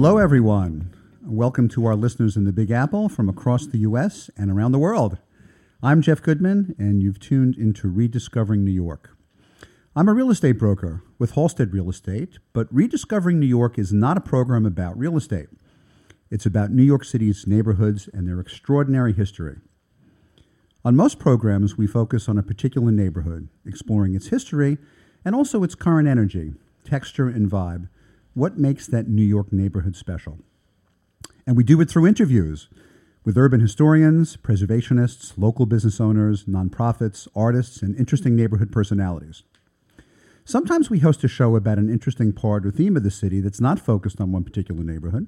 Hello, everyone. Welcome to our listeners in the Big Apple from across the U.S. and around the world. I'm Jeff Goodman, and you've tuned into Rediscovering New York. I'm a real estate broker with Halstead Real Estate, but Rediscovering New York is not a program about real estate. It's about New York City's neighborhoods and their extraordinary history. On most programs, we focus on a particular neighborhood, exploring its history and also its current energy, texture, and vibe. What makes that New York neighborhood special? And we do it through interviews with urban historians, preservationists, local business owners, nonprofits, artists, and interesting neighborhood personalities. Sometimes we host a show about an interesting part or theme of the city that's not focused on one particular neighborhood.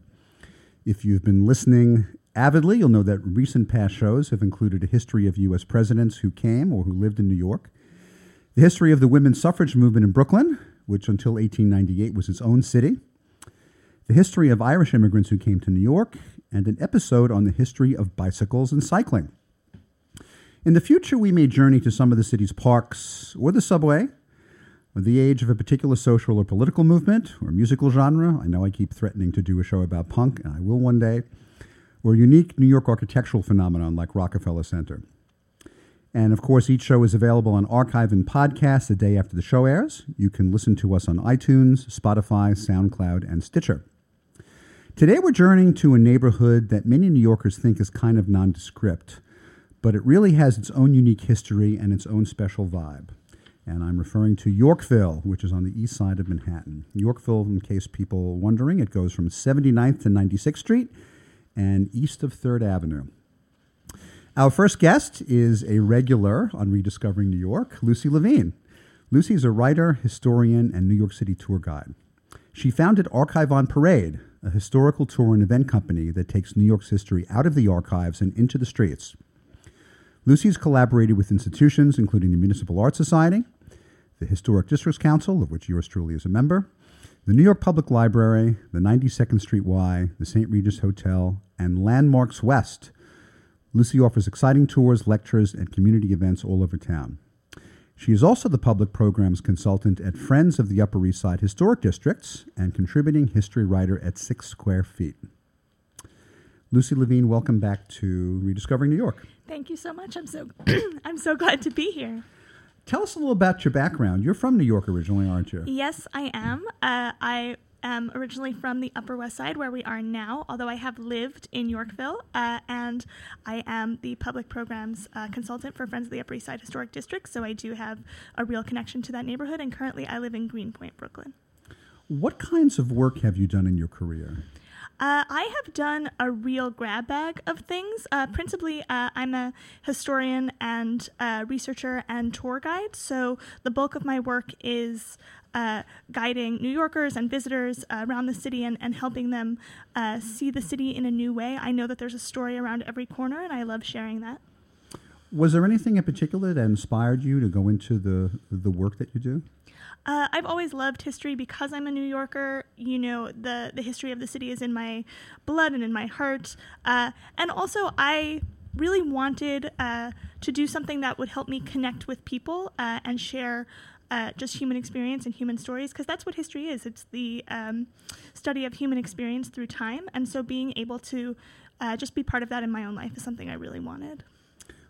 If you've been listening avidly, you'll know that recent past shows have included a history of U.S. presidents who came or who lived in New York, the history of the women's suffrage movement in Brooklyn, which until 1898 was its own city, the history of Irish immigrants who came to New York, and an episode on the history of bicycles and cycling. In the future, we may journey to some of the city's parks or the subway, or the age of a particular social or political movement or musical genre. I know I keep threatening to do a show about punk, and I will one day, or a unique New York architectural phenomenon like Rockefeller Center. And of course, each show is available on archive and podcast the day after the show airs. You can listen to us on iTunes, Spotify, SoundCloud, and Stitcher. Today, we're journeying to a neighborhood that many New Yorkers think is kind of nondescript, but it really has its own unique history and its own special vibe. And I'm referring to Yorkville, which is on the east side of Manhattan. Yorkville, in case people wondering, it goes from 79th to 96th Street and east of 3rd Avenue. Our first guest is a regular on Rediscovering New York, Lucie Levine. Lucie is a writer, historian, and New York City tour guide. She founded Archive on Parade, a historical tour and event company that takes New York's history out of the archives and into the streets. Lucie has collaborated with institutions including the Municipal Art Society, the Historic Districts Council, of which yours truly is a member, the New York Public Library, the 92nd Street Y, the St. Regis Hotel, and Landmarks West. Lucie offers exciting tours, lectures, and community events all over town. She is also the public programs consultant at Friends of the Upper East Side Historic Districts and contributing history writer at Six Square Feet. Lucie Levine, welcome back to Rediscovering New York. Thank you so much. I'm so I'm so glad to be here. Tell us a little about your background. You're from New York originally, aren't you? Yes, I am. Uh, I am originally from the Upper West Side, where we are now, although I have lived in Yorkville, uh, and I am the public programs uh, consultant for Friends of the Upper East Side Historic District, so I do have a real connection to that neighborhood, and currently I live in Greenpoint, Brooklyn. What kinds of work have you done in your career? Uh, I have done a real grab bag of things. Uh, principally, uh, I'm a historian and uh, researcher and tour guide. So the bulk of my work is uh, guiding New Yorkers and visitors uh, around the city and, and helping them see the city in a new way. I know that there's a story around every corner, and I love sharing that. Was there anything in particular that inspired you to go into the the work that you do? Uh, I've always loved history because I'm a New Yorker. You know, the the history of the city is in my blood and in my heart. Uh, and also, I really wanted uh, to do something that would help me connect with people uh, and share. Uh, just human experience and human stories, because that's what history is. It's the um, study of human experience through time. And so being able to uh, just be part of that in my own life is something I really wanted.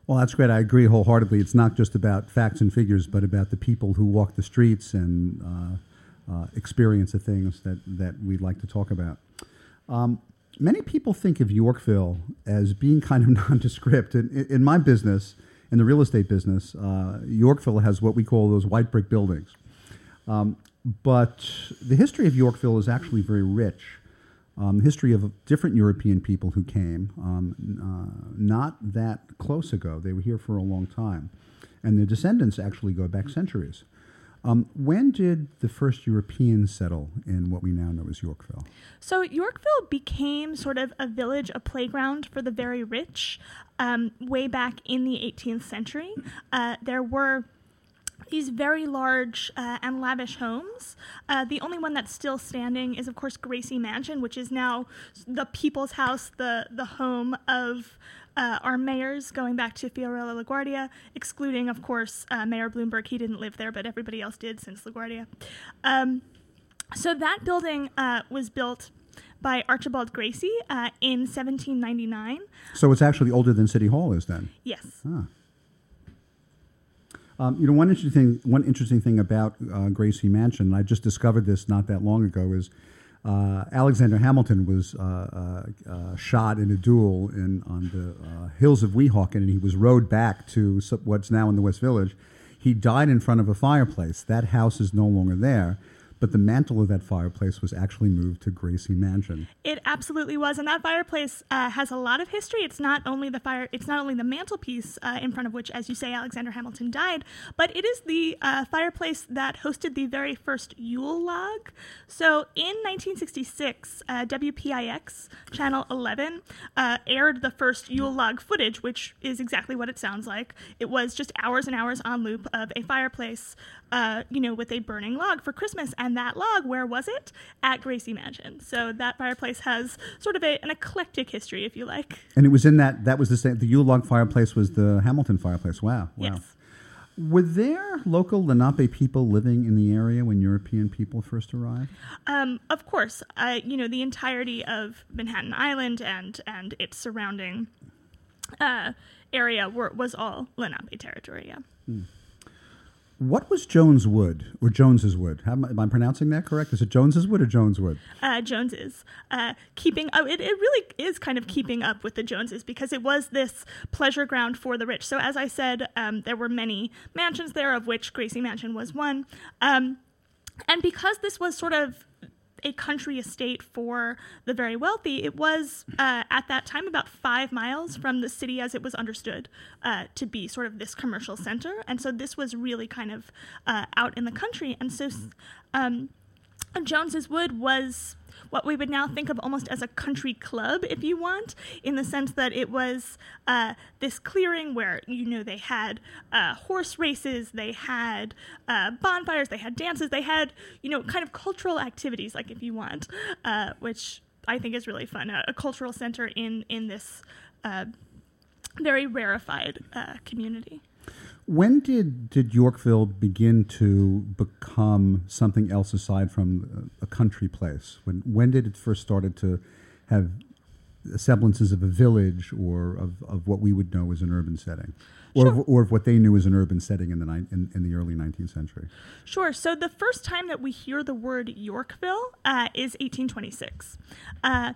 Well, that's great. I agree wholeheartedly. It's not just about facts and figures, but about the people who walk the streets and uh, uh, experience the things that, that we'd like to talk about. Um, many people think of Yorkville as being kind of nondescript. In, in my business, in the real estate business, uh, Yorkville has what we call those white brick buildings. Um, but the history of Yorkville is actually very rich um, history of different European people who came um, uh, not that close ago. They were here for a long time. And their descendants actually go back centuries. Um, when did the first Europeans settle in what we now know as Yorkville? So, Yorkville became sort of a village, a playground for the very rich um, way back in the 18th century. Uh, there were these very large uh, and lavish homes. Uh, the only one that's still standing is, of course, Gracie Mansion, which is now the people's house, the, the home of uh, our mayors, going back to Fiorello LaGuardia, excluding, of course, uh, Mayor Bloomberg. He didn't live there, but everybody else did since LaGuardia. Um, so that building uh, was built by Archibald Gracie uh, in 1799. So it's actually older than City Hall is then. Yes. Ah. Um, you know, one interesting one interesting thing about uh, Gracie Mansion, and I just discovered this not that long ago, is uh, Alexander Hamilton was uh, uh, uh shot in a duel in on the uh, hills of Weehawken, and he was rowed back to what's now in the West Village. He died in front of a fireplace. That house is no longer there but the mantle of that fireplace was actually moved to Gracie Mansion. It absolutely was, and that fireplace uh, has a lot of history. It's not only the fire, it's not only the mantelpiece uh, in front of which, as you say, Alexander Hamilton died, but it is the uh, fireplace that hosted the very first Yule log. So in 1966, uh, WPIX channel 11 uh, aired the first Yule log footage, which is exactly what it sounds like. It was just hours and hours on loop of a fireplace uh, you know, with a burning log for Christmas. And that log, where was it? At Gracie Mansion. So that fireplace has sort of a, an eclectic history, if you like. And it was in that, that was the same, the Yule log fireplace was the Hamilton fireplace. Wow. Wow. Yes. Were there local Lenape people living in the area when European people first arrived? Um, of course. Uh, you know, the entirety of Manhattan Island and, and its surrounding uh, area were, was all Lenape territory, yeah. Hmm. What was Jones Wood or Jones's Wood? Am, am I pronouncing that correct? Is it Jones's Wood or Jones Wood? Uh, Joneses. Uh, keeping oh, it, it really is kind of keeping up with the Joneses because it was this pleasure ground for the rich. So as I said, um, there were many mansions there, of which Gracie Mansion was one. Um, and because this was sort of a country estate for the very wealthy, it was uh, at that time about five miles from the city as it was understood uh, to be sort of this commercial center. And so this was really kind of uh, out in the country. And so um, Jones's Wood was what we would now think of almost as a country club, if you want, in the sense that it was uh, this clearing where, you know, they had uh, horse races, they had uh, bonfires, they had dances, they had, you know, kind of cultural activities, like if you want, uh, which I think is really fun. A, a, cultural center in, in this uh, very rarefied uh, community. When did, did Yorkville begin to become something else aside from a country place? When, when did it first started to have semblances of a village or of, of what we would know as an urban setting? Or, sure. of, or of what they knew as an urban setting in the, ni- in, in, the early 19th century? Sure. So the first time that we hear the word Yorkville uh, is 1826. Uh,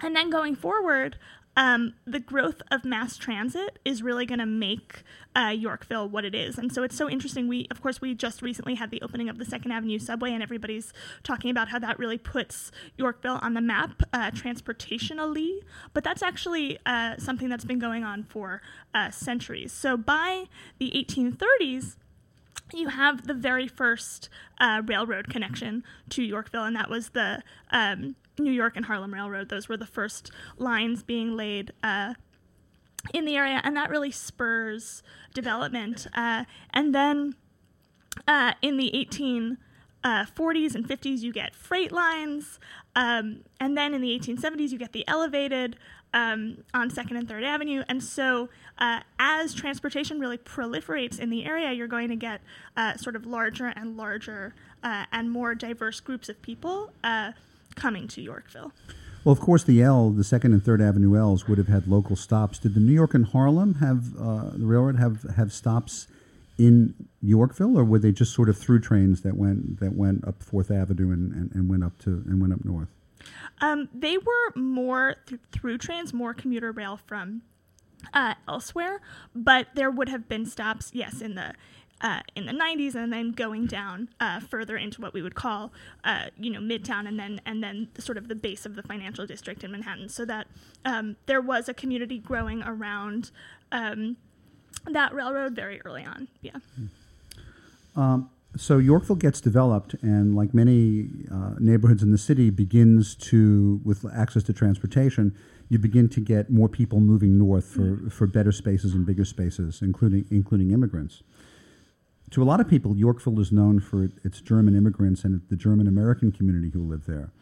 and then going forward, um, the growth of mass transit is really going to make uh, Yorkville what it is. And so it's so interesting. We, of course, we just recently had the opening of the Second Avenue subway, and everybody's talking about how that really puts Yorkville on the map uh, transportationally. But that's actually uh, something that's been going on for uh, centuries. So by the 1830s, you have the very first uh, railroad connection to Yorkville, and that was the um, New York and Harlem Railroad. Those were the first lines being laid uh, in the area, and that really spurs development. Uh, and then uh, in the 1840s uh, and 50s, you get freight lines, um, and then in the 1870s, you get the elevated um, on Second and Third Avenue. And so, uh, as transportation really proliferates in the area, you're going to get uh, sort of larger and larger and more diverse groups of people coming to Yorkville. Well, of course, the L, the Second and Third Avenue L's, would have had local stops. Did the New York and Harlem have uh, the railroad have have stops in Yorkville, or were they just sort of through trains that went that went up Fourth Avenue and, and, and went up to and went up north? Um, they were more th- through trains, more commuter rail from uh, elsewhere, but there would have been stops, yes, in the uh, in the 90s, and then going down uh, further into what we would call, uh, you know, Midtown, and then and then sort of the base of the financial district in Manhattan, so that um, there was a community growing around um, that railroad very early on. Yeah. Um, so Yorkville gets developed, and like many uh, neighborhoods in the city, begins to with access to transportation. You begin to get more people moving north for, mm. for better spaces and bigger spaces, including including immigrants to a lot of people, Yorkville is known for its German immigrants and the German American community who live there.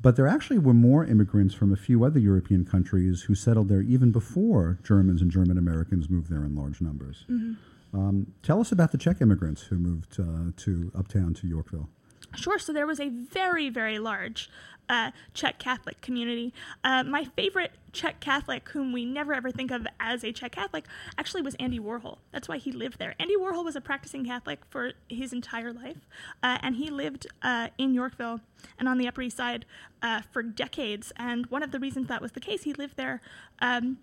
But there actually were more immigrants from a few other European countries who settled there even before Germans and German Americans moved there in large numbers. Mm-hmm. Um, tell us about the Czech immigrants who moved uh, to uptown to Yorkville. Sure. So there was a very, very large uh, Czech Catholic community. Uh, my favorite Czech Catholic, whom we never ever think of as a Czech Catholic, actually was Andy Warhol. That's why he lived there. Andy Warhol was a practicing Catholic for his entire life, uh, and he lived uh, in Yorkville and on the Upper East Side uh, for decades. And one of the reasons that was the case, he lived there um,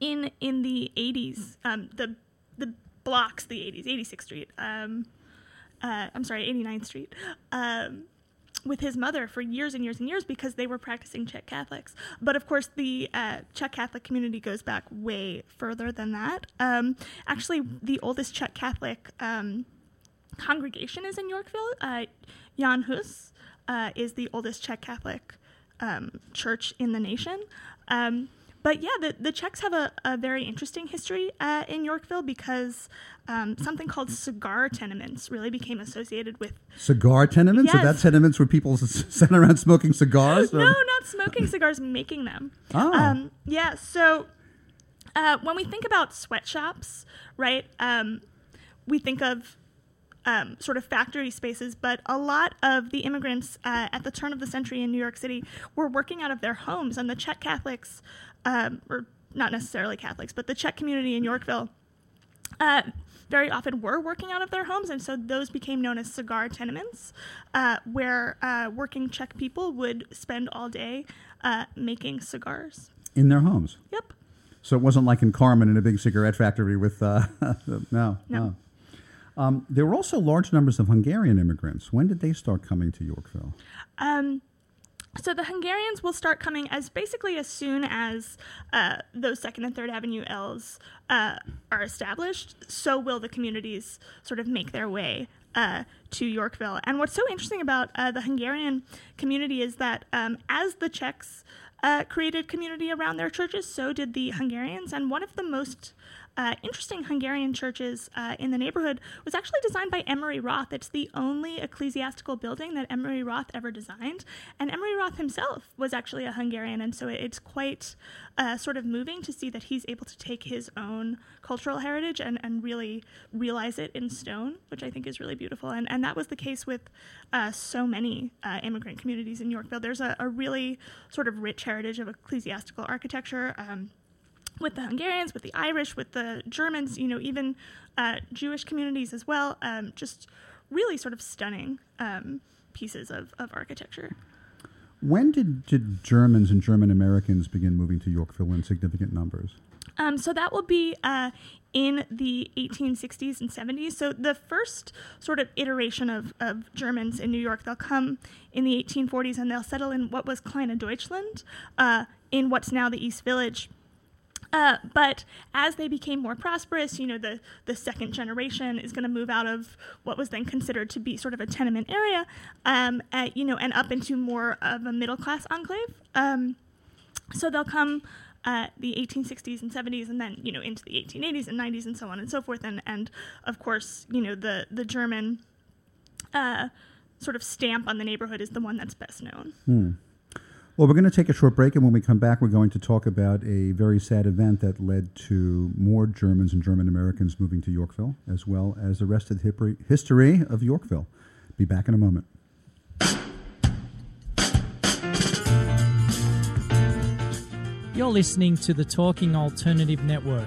in in the 80s, um, the the blocks, the 80s, 86th Street. Um, uh, I'm sorry, 89th Street. Um, with his mother for years and years and years because they were practicing Czech Catholics. But of course, the uh, Czech Catholic community goes back way further than that. Um, actually, the oldest Czech Catholic um, congregation is in Yorkville. Uh, Jan Hus uh, is the oldest Czech Catholic um, church in the nation. But yeah, the, the Czechs have a, a very interesting history uh, in Yorkville because um, something called cigar tenements really became associated with. Cigar tenements? Yes. Are that tenements where people sat around smoking cigars? no, not smoking cigars, making them. Oh. Um, yeah, so uh, when we think about sweatshops, right, um, we think of um, sort of factory spaces, but a lot of the immigrants uh, at the turn of the century in New York City were working out of their homes, and the Czech Catholics um, or not necessarily Catholics, but the Czech community in Yorkville, uh, very often were working out of their homes, and so those became known as cigar tenements, uh, where uh, working Czech people would spend all day uh, making cigars in their homes. Yep. So it wasn't like in Carmen in a big cigarette factory with uh, no, no. no. Um, there were also large numbers of Hungarian immigrants. When did they start coming to Yorkville? Um, so the Hungarians will start coming as basically as soon as uh, those Second and Third Avenue L's uh, are established. So will the communities sort of make their way uh, to Yorkville. And what's so interesting about uh, the Hungarian community is that um, as the Czechs uh, created community around their churches, so did the Hungarians. And one of the most uh, interesting Hungarian churches uh, in the neighborhood was actually designed by Emery Roth. It's the only ecclesiastical building that Emery Roth ever designed. And Emery Roth himself was actually a Hungarian, and so it's quite uh, sort of moving to see that he's able to take his own cultural heritage and, and really realize it in stone, which I think is really beautiful. And, and that was the case with uh, so many uh, immigrant communities in Yorkville. There's a, a, really sort of rich heritage of ecclesiastical architecture. Um, with the Hungarians, with the Irish, with the Germans, you know, even uh, Jewish communities as well. Um, just really sort of stunning um, pieces of, of architecture. When did, did Germans and German Americans begin moving to Yorkville in significant numbers? Um, so that will be uh, in the 1860s and 70s. So the first sort of iteration of, of Germans in New York, they'll come in the 1840s and they'll settle in what was Kleine Deutschland, uh, in what's now the East Village. Uh, but as they became more prosperous, you know, the, the second generation is going to move out of what was then considered to be sort of a tenement area, um, at, you know, and up into more of a middle class enclave. Um, so they'll come uh, the 1860s and 70s, and then you know into the 1880s and 90s and so on and so forth, and and of course you know the the German uh, sort of stamp on the neighborhood is the one that's best known. Hmm. Well, we're going to take a short break, and when we come back, we're going to talk about a very sad event that led to more Germans and German Americans moving to Yorkville, as well as the rest of the history of Yorkville. Be back in a moment. You're listening to the Talking Alternative Network.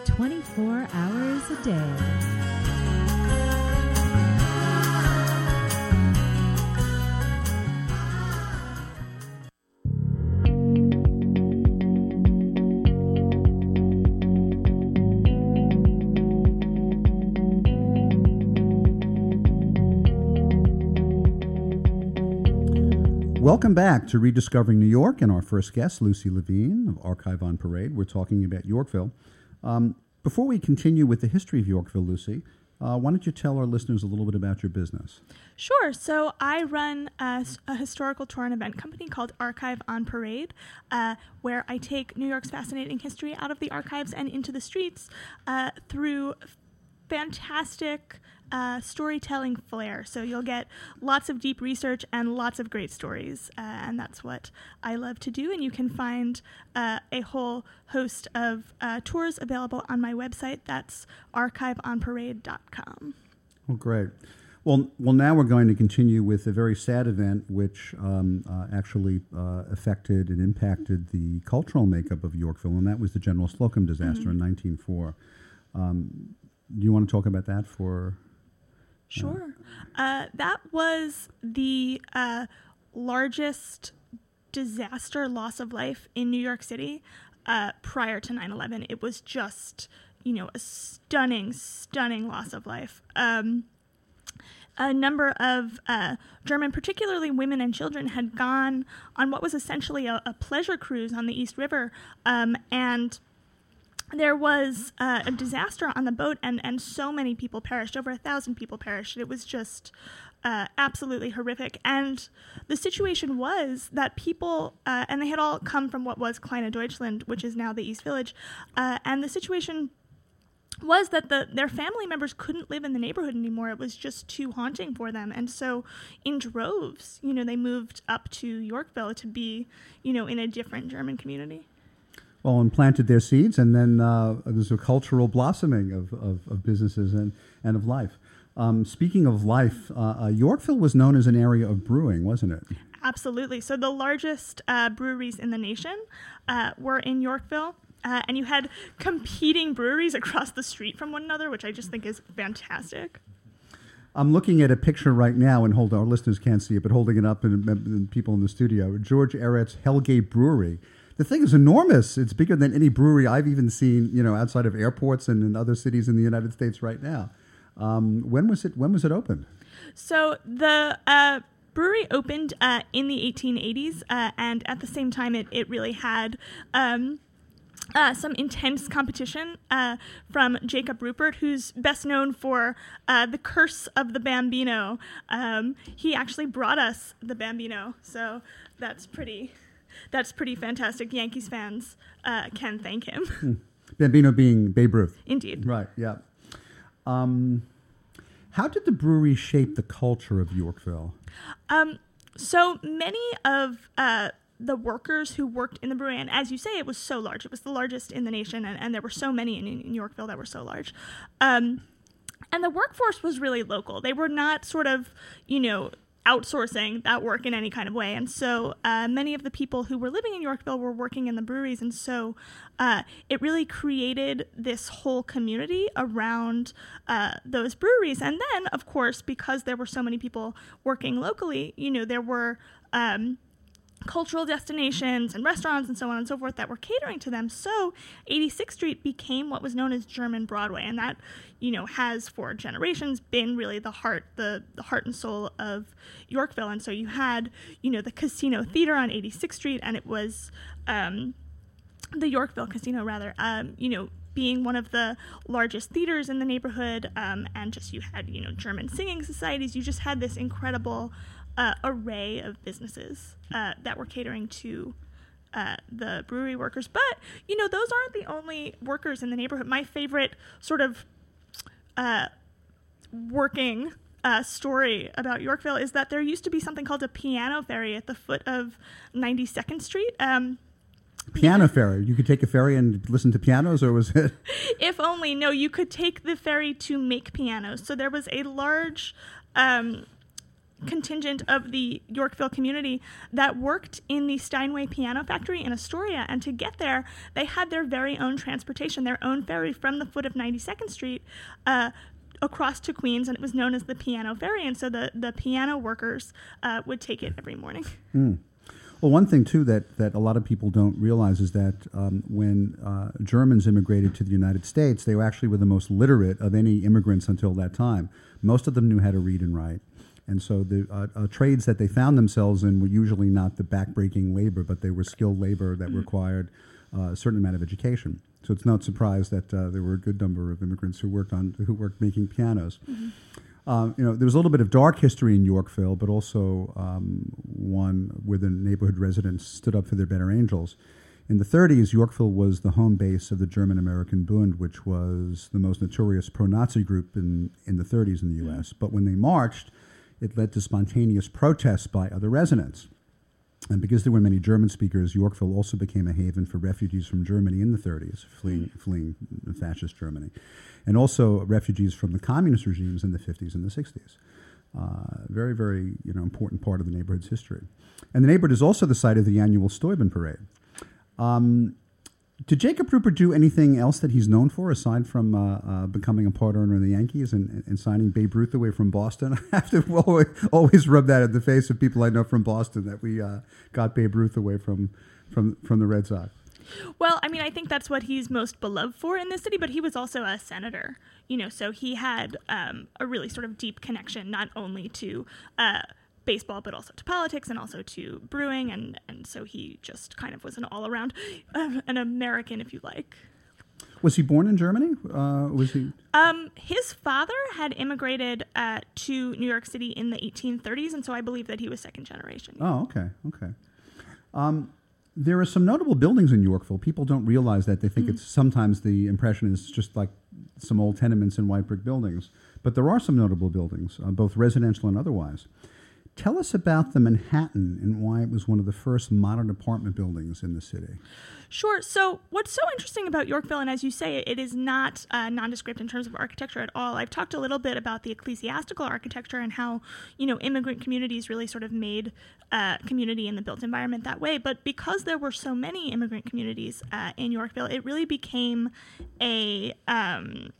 24 hours a day. Welcome back to Rediscovering New York and our first guest, Lucie Levine of Archive on Parade. We're talking about Yorkville. Um, before we continue with the history of Yorkville, Lucie, uh, why don't you tell our listeners a little bit about your business? Sure. So I run a historical tour and event company called Archive on Parade, uh, where I take New York's fascinating history out of the archives and into the streets uh, through fantastic uh, storytelling flair. So you'll get lots of deep research and lots of great stories, uh, and that's what I love to do. And you can find uh, a whole host of uh, tours available on my website. That's archiveonparade.com. Oh, great. Well, well, now we're going to continue with a very sad event, which um, uh, actually uh, affected and impacted the cultural makeup of Yorkville, and that was the General Slocum disaster in 1904. Um, do you want to talk about that for? Sure. Uh, that was the uh, largest disaster loss of life in New York City uh, prior to 9 11. It was just, you know, a stunning, stunning loss of life. Um, a number of uh, German, particularly women and children, had gone on what was essentially a, a pleasure cruise on the East River, um, and there was uh, a disaster on the boat, and, and so many people perished. Over a thousand people perished. It was just uh, absolutely horrific. And the situation was that people, uh, and they had all come from what was Kleine Deutschland, which is now the East Village, uh, and the situation was that the their family members couldn't live in the neighborhood anymore. It was just too haunting for them, and so in droves, you know, they moved up to Yorkville to be, you know, in a different German community. Well, and planted their seeds, and then uh, there's a cultural blossoming of, of, of businesses and, and of life. Um, speaking of life, uh, uh, Yorkville was known as an area of brewing, wasn't it? Absolutely. So the largest uh, breweries in the nation uh, were in Yorkville. Uh, and you had competing breweries across the street from one another, which I just think is fantastic. I'm looking at a picture right now, and hold our listeners can't see it, but holding it up, and, and people in the studio. George Ehret's Hellgate Brewery. The thing is enormous. It's bigger than any brewery I've even seen, you know, outside of airports and in other cities in the United States right now. Um, when was it? When was it opened? So the uh, brewery opened uh, in the 1880s, uh, and at the same time, it, it really had. Um, uh, some intense competition uh, from Jacob Ruppert, who's best known for uh, the Curse of the Bambino. Um, he actually brought us the Bambino, so that's pretty. That's pretty fantastic. Yankees fans uh, can thank him. Bambino being Babe Ruth. Indeed. Right. Yeah. Um, how did the brewery shape the culture of Yorkville? Um, so many of uh, the workers who worked in the brewery, and as you say, it was so large. It was the largest in the nation, and, and there were so many in, in Yorkville that were so large. Um, and the workforce was really local. They were not sort of, you know, outsourcing that work in any kind of way. And so uh, many of the people who were living in Yorkville were working in the breweries. And so uh, it really created this whole community around uh, those breweries. And then, of course, because there were so many people working locally, you know, there were. Um, cultural destinations and restaurants and so on and so forth that were catering to them. So 86th Street became what was known as German Broadway, and that, you know, has for generations been really the heart, the, the heart and soul of Yorkville. And so you had, you know, the Casino Theater on 86th Street, and it was um, the Yorkville Casino, rather, um, you know, being one of the largest theaters in the neighborhood, um, and just you had, you know, German singing societies. You just had this incredible uh, array of businesses uh, that were catering to uh, the brewery workers. But, you know, those aren't the only workers in the neighborhood. My favorite sort of uh, working uh, story about Yorkville is that there used to be something called a piano ferry at the foot of 92nd Street. Um, Piano ferry. You could take a ferry and listen to pianos, or was it? if only no you could take the ferry to make pianos so there was a large um, contingent of the Yorkville community that worked in the Steinway Piano Factory in Astoria. And to get there, they had their very own transportation, their own ferry from the foot of 92nd Street. Uh, across to Queens, and it was known as the Piano Ferry. And so the, the piano workers uh, would take it every morning. Mm. Well, one thing too that, that a lot of people don't realize is that um, when uh, Germans immigrated to the United States, they actually were the most literate of any immigrants until that time. Most of them knew how to read and write. And so the uh, uh, trades that they found themselves in were usually not the backbreaking labor, but they were skilled labor that mm-hmm. required uh, a certain amount of education. So it's not surprise that uh, there were a good number of immigrants who worked on who worked making pianos. Mm-hmm. Uh, you know, there was a little bit of dark history in Yorkville, but also um, one where the neighborhood residents stood up for their better angels. In the 30s, Yorkville was the home base of the German American Bund, which was the most notorious pro Nazi group in, in the 30s in the U.S. Mm-hmm. But when they marched, it led to spontaneous protests by other residents. And because there were many German speakers, Yorkville also became a haven for refugees from Germany in the 30s, fleeing, fleeing fascist Germany, and also refugees from the communist regimes in the 50s and the 60s. Uh, very, very you know, important part of the neighborhood's history. And the neighborhood is also the site of the annual Steuben Parade. Um, did Jacob Ruppert do anything else that he's known for aside from uh, uh, becoming a part owner of the Yankees and, and, signing Babe Ruth away from Boston? I have to always, always rub that in the face of people I know from Boston that we uh, got Babe Ruth away from, from, from the Red Sox. Well, I mean, I think that's what he's most beloved for in this city, but he was also a senator, you know, so he had um, a really sort of deep connection not only to uh, baseball, but also to politics and also to brewing, and and so he just kind of was an all around uh, an American, if you like. Was he born in Germany? Uh, was he? Um, his father had immigrated uh, to New York City in the 1830s, and so I believe that he was second generation. Oh, okay, okay. Um, there are some notable buildings in Yorkville. People don't realize that. They think mm-hmm. it's sometimes the impression is just like some old tenements and white brick buildings. But there are some notable buildings, uh, both residential and otherwise. Tell us about the Manhattan and why it was one of the first modern apartment buildings in the city. Sure. So, what's so interesting about Yorkville, and as you say, it is not uh, nondescript in terms of architecture at all. I've talked a little bit about the ecclesiastical architecture and how, you know, immigrant communities really sort of made uh, community in the built environment that way. But because there were so many immigrant communities uh, in Yorkville, it really became a um,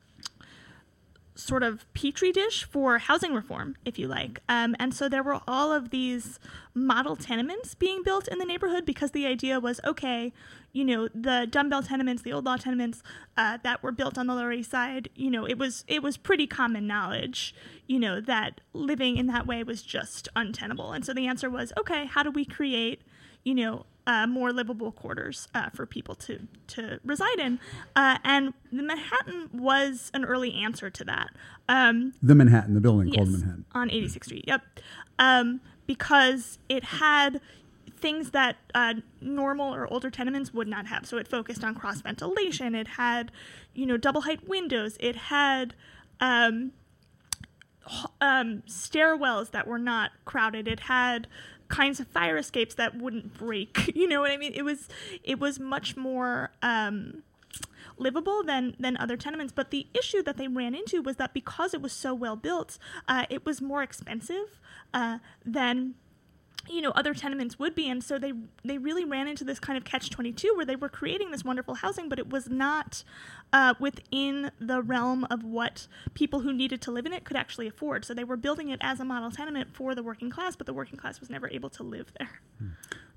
sort of petri dish for housing reform, if you like. Um, and so there were all of these model tenements being built in the neighborhood because the idea was okay, you know, the dumbbell tenements, the old law tenements uh, that were built on the Lower East Side, you know, it was it was pretty common knowledge, you know, that living in that way was just untenable. And so the answer was okay, how do we create, you know, uh, more livable quarters uh, for people to to reside in, uh, and the Manhattan was an early answer to that. Um, the Manhattan, the building yes, called Manhattan on 86th Street. Yep, um, because it had things that uh, normal or older tenements would not have. So it focused on cross ventilation. It had, you know, double height windows. It had. Um, um, stairwells that were not crowded. It had kinds of fire escapes that wouldn't break. You know what I mean? It was it was much more um, livable than than other tenements. But the issue that they ran into was that because it was so well built, uh, it was more expensive uh, than you know other tenements would be and so they they really ran into this kind of catch 22 where they were creating this wonderful housing but it was not uh, within the realm of what people who needed to live in it could actually afford so they were building it as a model tenement for the working class but the working class was never able to live there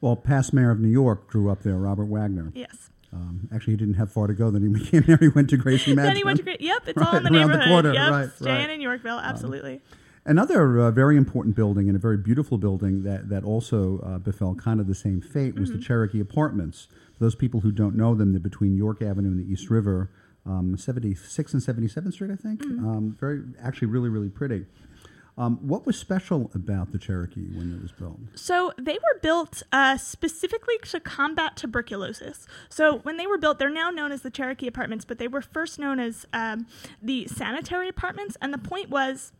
well past mayor of new york grew up there robert wagner yes um, actually, he didn't have far to go. Then he became there. He went to Gracie Mansion. then he went to Gracie. Yep, it's right, all in the neighborhood. The corner. Yep, right, staying right. in Yorkville. Um, absolutely. Um, Another uh, very important building and a very beautiful building that, that also uh, befell kind of the same fate was mm-hmm. the Cherokee Apartments. For those people who don't know them, they're between York Avenue and the East River, um, 76 and 77th Street, I think. Mm-hmm. Um, very, actually, really, really pretty. Um, what was special about the Cherokee when it was built? So they were built uh, specifically to combat tuberculosis. So when they were built, they're now known as the Cherokee Apartments, but they were first known as um, the sanitary apartments. And the point was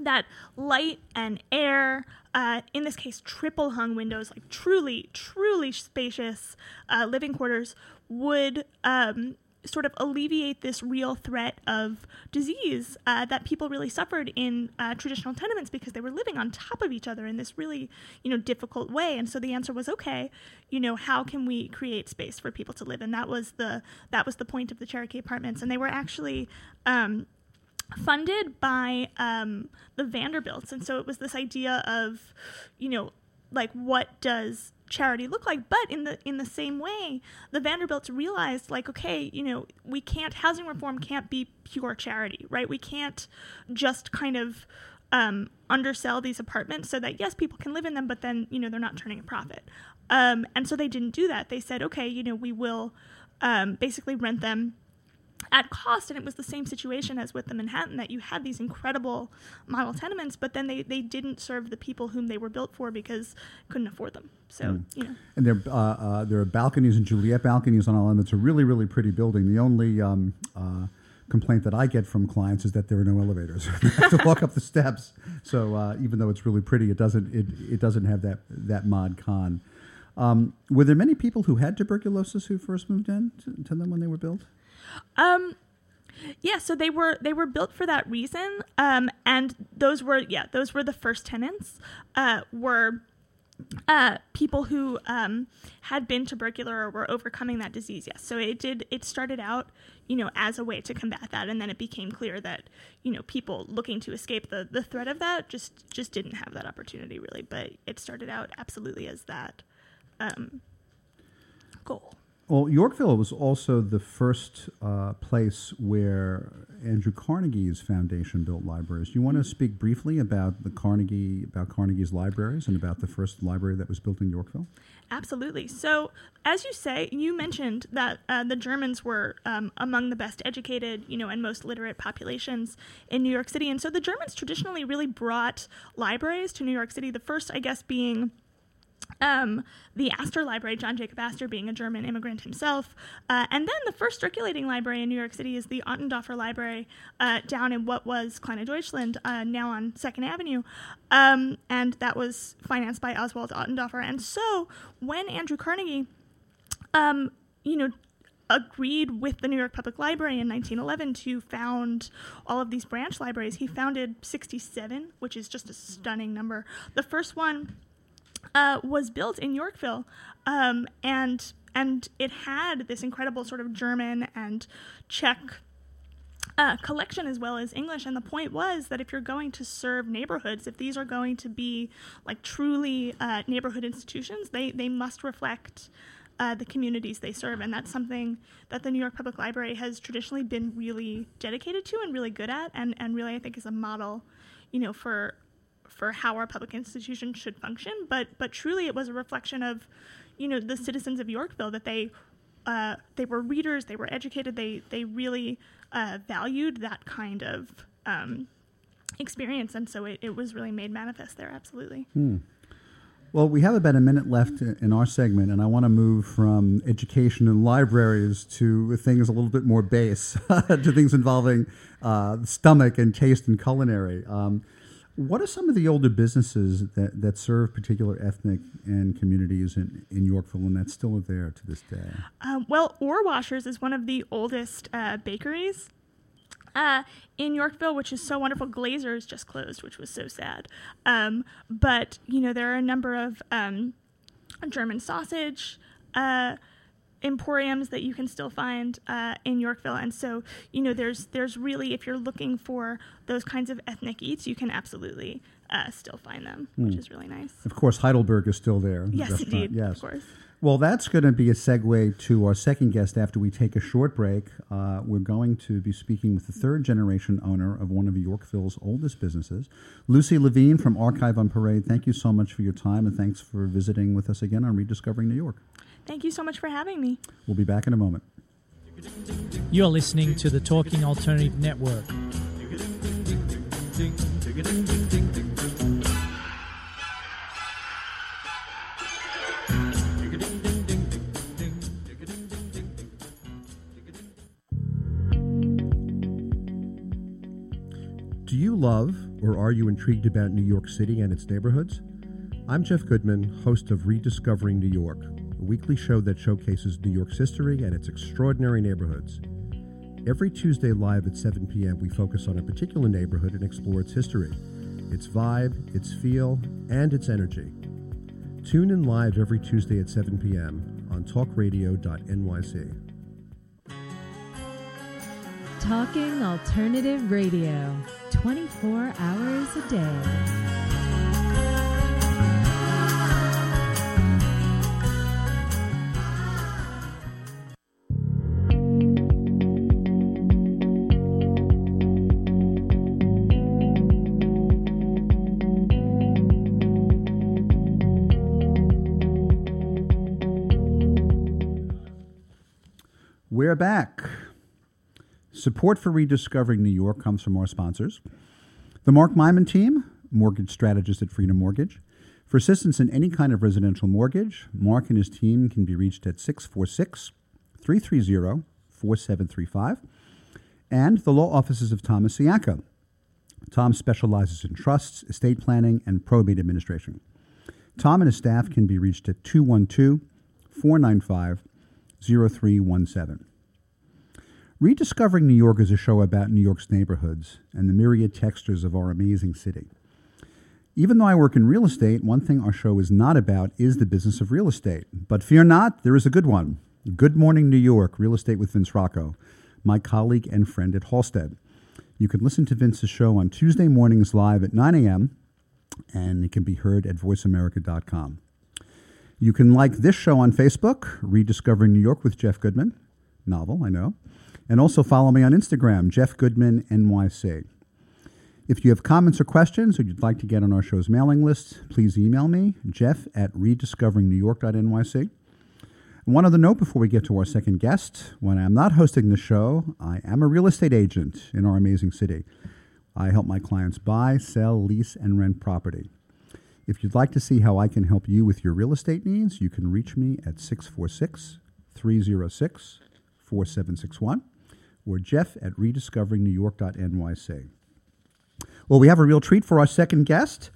that light and air, uh, in this case, triple hung windows, like truly, truly spacious uh, living quarters, would um, sort of alleviate this real threat of disease uh, that people really suffered in uh, traditional tenements because they were living on top of each other in this really, you know, difficult way. And so the answer was, okay, you know, how can we create space for people to live? And that was the that was the point of the Cherokee Apartments. And they were actually um, funded by um, the Vanderbilts. And so it was this idea of, you know, like what does charity look like? But in the in the same way the vanderbilts realized like okay you know we can't housing reform can't be pure charity right? We can't just kind of um, undersell these apartments so that yes people can live in them but then you know they're not turning a profit. Um, and so they didn't do that. They said okay you know we will um, basically rent them at cost and it was the same situation as with the manhattan that you had these incredible model tenements but then they, they didn't serve the people whom they were built for because couldn't afford them so you know And there, uh, uh, there are balconies and Juliet balconies on all of them. It's a really, really pretty building. The only um, uh, complaint that I get from clients is that there are no elevators. to walk up the steps. So uh, even though it's really pretty, it doesn't it, it doesn't have that that mod con. Um, were there many people who had tuberculosis who first moved in to, to them when they were built? Um, yeah, so they were they were built for that reason, um, and those were yeah those were the first tenants. Uh, were uh, people who um, had been tubercular or were overcoming that disease. Yes, so it did. It started out, you know, as a way to combat that, and then it became clear that you know people looking to escape the the threat of that just just didn't have that opportunity really. But it started out absolutely as that um, goal. Well, Yorkville was also the first uh, place where Andrew Carnegie's foundation built libraries. Do you want to speak briefly about the Carnegie, about Carnegie's libraries, and about the first library that was built in Yorkville? Absolutely. So, as you say, you mentioned that uh, the Germans were um, among the best educated, you know, and most literate populations in New York City, and so the Germans traditionally really brought libraries to New York City. The first, I guess, being um, the Astor Library, John Jacob Astor being a German immigrant himself. Uh, and then the first circulating library in New York City is the Ottendorfer Library uh, down in what was Kleine Deutschland, uh, now on 2nd Avenue. Um, and that was financed by Oswald Ottendorfer. And so when Andrew Carnegie, um, you know, agreed with the New York Public Library in 1911 to found all of these branch libraries. He founded 67, which is just a stunning number. The first one uh, was built in Yorkville, um, and and it had this incredible sort of German and Czech uh, collection as well as English. And the point was that if you're going to serve neighborhoods, if these are going to be like truly uh, neighborhood institutions, they they must reflect. Uh, the communities they serve, and that's something that the New York Public Library has traditionally been really dedicated to and really good at, and, and really I think is a model, you know, for for how our public institutions should function. But but truly, it was a reflection of, you know, the citizens of Yorkville that they uh, they were readers, they were educated, they they really uh, valued that kind of um, experience, and so it, it was really made manifest there. Absolutely. Well, we have about a minute left in our segment, and I want to move from education and libraries to things a little bit more base, to things involving uh, stomach and taste and culinary. Um, what are some of the older businesses that, that serve particular ethnic and communities in, in Yorkville and that still there to this day? Um, well, Orwashers is one of the oldest uh, bakeries uh, in Yorkville, which is so wonderful. Glaser's just closed, which was so sad. Um, but you know, there are a number of um, German sausage. Uh, emporiums that you can still find uh, in Yorkville, and so you know there's there's really if you're looking for those kinds of ethnic eats, you can absolutely uh, still find them, which is really nice. Of course, Heidelberg is still there. Yes, indeed, Yes. of course. Well, that's going to be a segue to our second guest after we take a short break. Uh, we're going to be speaking with the third generation owner of one of Yorkville's oldest businesses, Lucie Levine from Archive on Parade. Thank you so much for your time and thanks for visiting with us again on Rediscovering New York. Thank you so much for having me. We'll be back in a moment. You're listening to the Talking Alternative Network. Do you love or are you intrigued about New York City and its neighborhoods? I'm Jeff Goodman, host of Rediscovering New York. A weekly show that showcases New York's history and its extraordinary neighborhoods. Every Tuesday live at 7 p.m., we focus on a particular neighborhood and explore its history, its vibe, its feel, and its energy. Tune in live every Tuesday at 7 p.m. on talkradio.nyc. Talking Alternative Radio, 24 hours a day. Back. Support for Rediscovering New York comes from our sponsors. The Mark Myman team, mortgage strategist at Freedom Mortgage. For assistance in any kind of residential mortgage, Mark and his team can be reached at 646 330 4735. And the law offices of Thomas Siaka. Tom specializes in trusts, estate planning, and probate administration. Tom and his staff can be reached at 212 495 0317. Rediscovering New York is a show about New York's neighborhoods and the myriad textures of our amazing city. Even though I work in real estate, one thing our show is not about is the business of real estate. But fear not, there is a good one. Good Morning New York, Real Estate with Vince Rocco, my colleague and friend at Halstead. You can listen to Vince's show on Tuesday mornings live at 9 a.m., and it can be heard at voiceamerica.com. You can like this show on Facebook, Rediscovering New York with Jeff Goodman. Novel, I know. And also follow me on Instagram, Jeff Goodman NYC. If you have comments or questions or you'd like to get on our show's mailing list, please email me, jeff at rediscoveringnewyork.nyc. One other note before we get to our second guest when I'm not hosting the show, I am a real estate agent in our amazing city. I help my clients buy, sell, lease, and rent property. If you'd like to see how I can help you with your real estate needs, you can reach me at 646 306 4761 or jeff at rediscoveringnewyork.nyc. Well, we have a real treat for our second guest,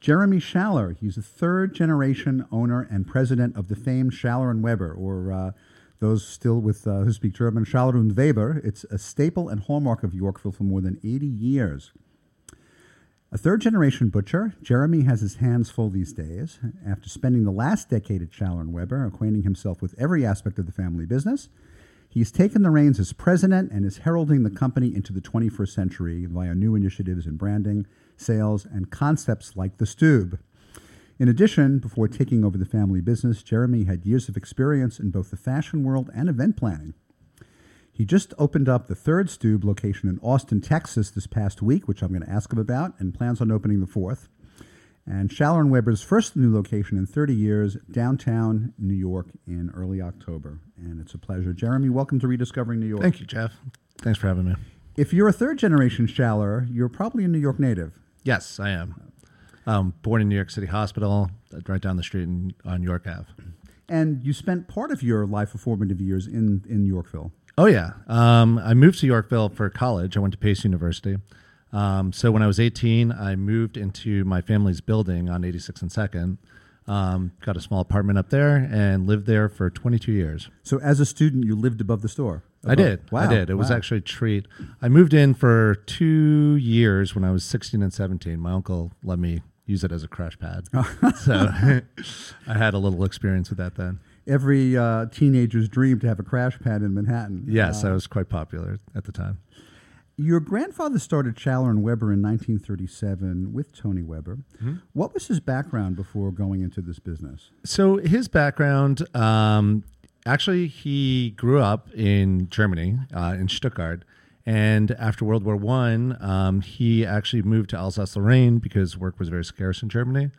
Jeremy Schaller. He's a third generation owner and president of the famed Schaller and Weber, or uh, those still with uh, who speak German, Schaller und Weber. It's a staple and hallmark of Yorkville for more than 80 years. A third generation butcher, Jeremy has his hands full these days. After spending the last decade at Schaller and Weber, acquainting himself with every aspect of the family business, he's taken the reins as president and is heralding the company into the 21st century via new initiatives in branding, sales, and concepts like the Stube. In addition, before taking over the family business, Jeremy had years of experience in both the fashion world and event planning. He just opened up the third Stube location in Austin, Texas this past week, which I'm going to ask him about, and plans on opening the fourth. And Schaller and Weber's first new location in 30 years, downtown New York, in early October. And it's a pleasure. Jeremy, welcome to Rediscovering New York. Thank you, Jeff. Thanks for having me. If you're a third generation Schaller, you're probably a New York native. Yes, I am. Um, born in New York City Hospital, right down the street in, on York Ave. And you spent part of your life of formative years in, in Yorkville. Oh yeah, um, I moved to Yorkville for college. I went to Pace University. Um, so when I was 18, I moved into my family's building on 86 and Second. Um, got a small apartment up there and lived there for 22 years. So as a student, you lived above the store. I did. Wow. I did. It was actually a treat. I moved in for two years when I was 16 and 17. My uncle let me use it as a crash pad. so I had a little experience with that then. Every uh, teenager's dream to have a crash pad in Manhattan. Yes, Uh, I was quite popular at the time. Your grandfather started Schaller and Weber in 1937 with Tony Weber. Mm-hmm. What was his background before going into this business? So his background, um, actually, he grew up in Germany, uh, in Stuttgart, and after World War One, um, he actually moved to Alsace-Lorraine because work was very scarce in Germany,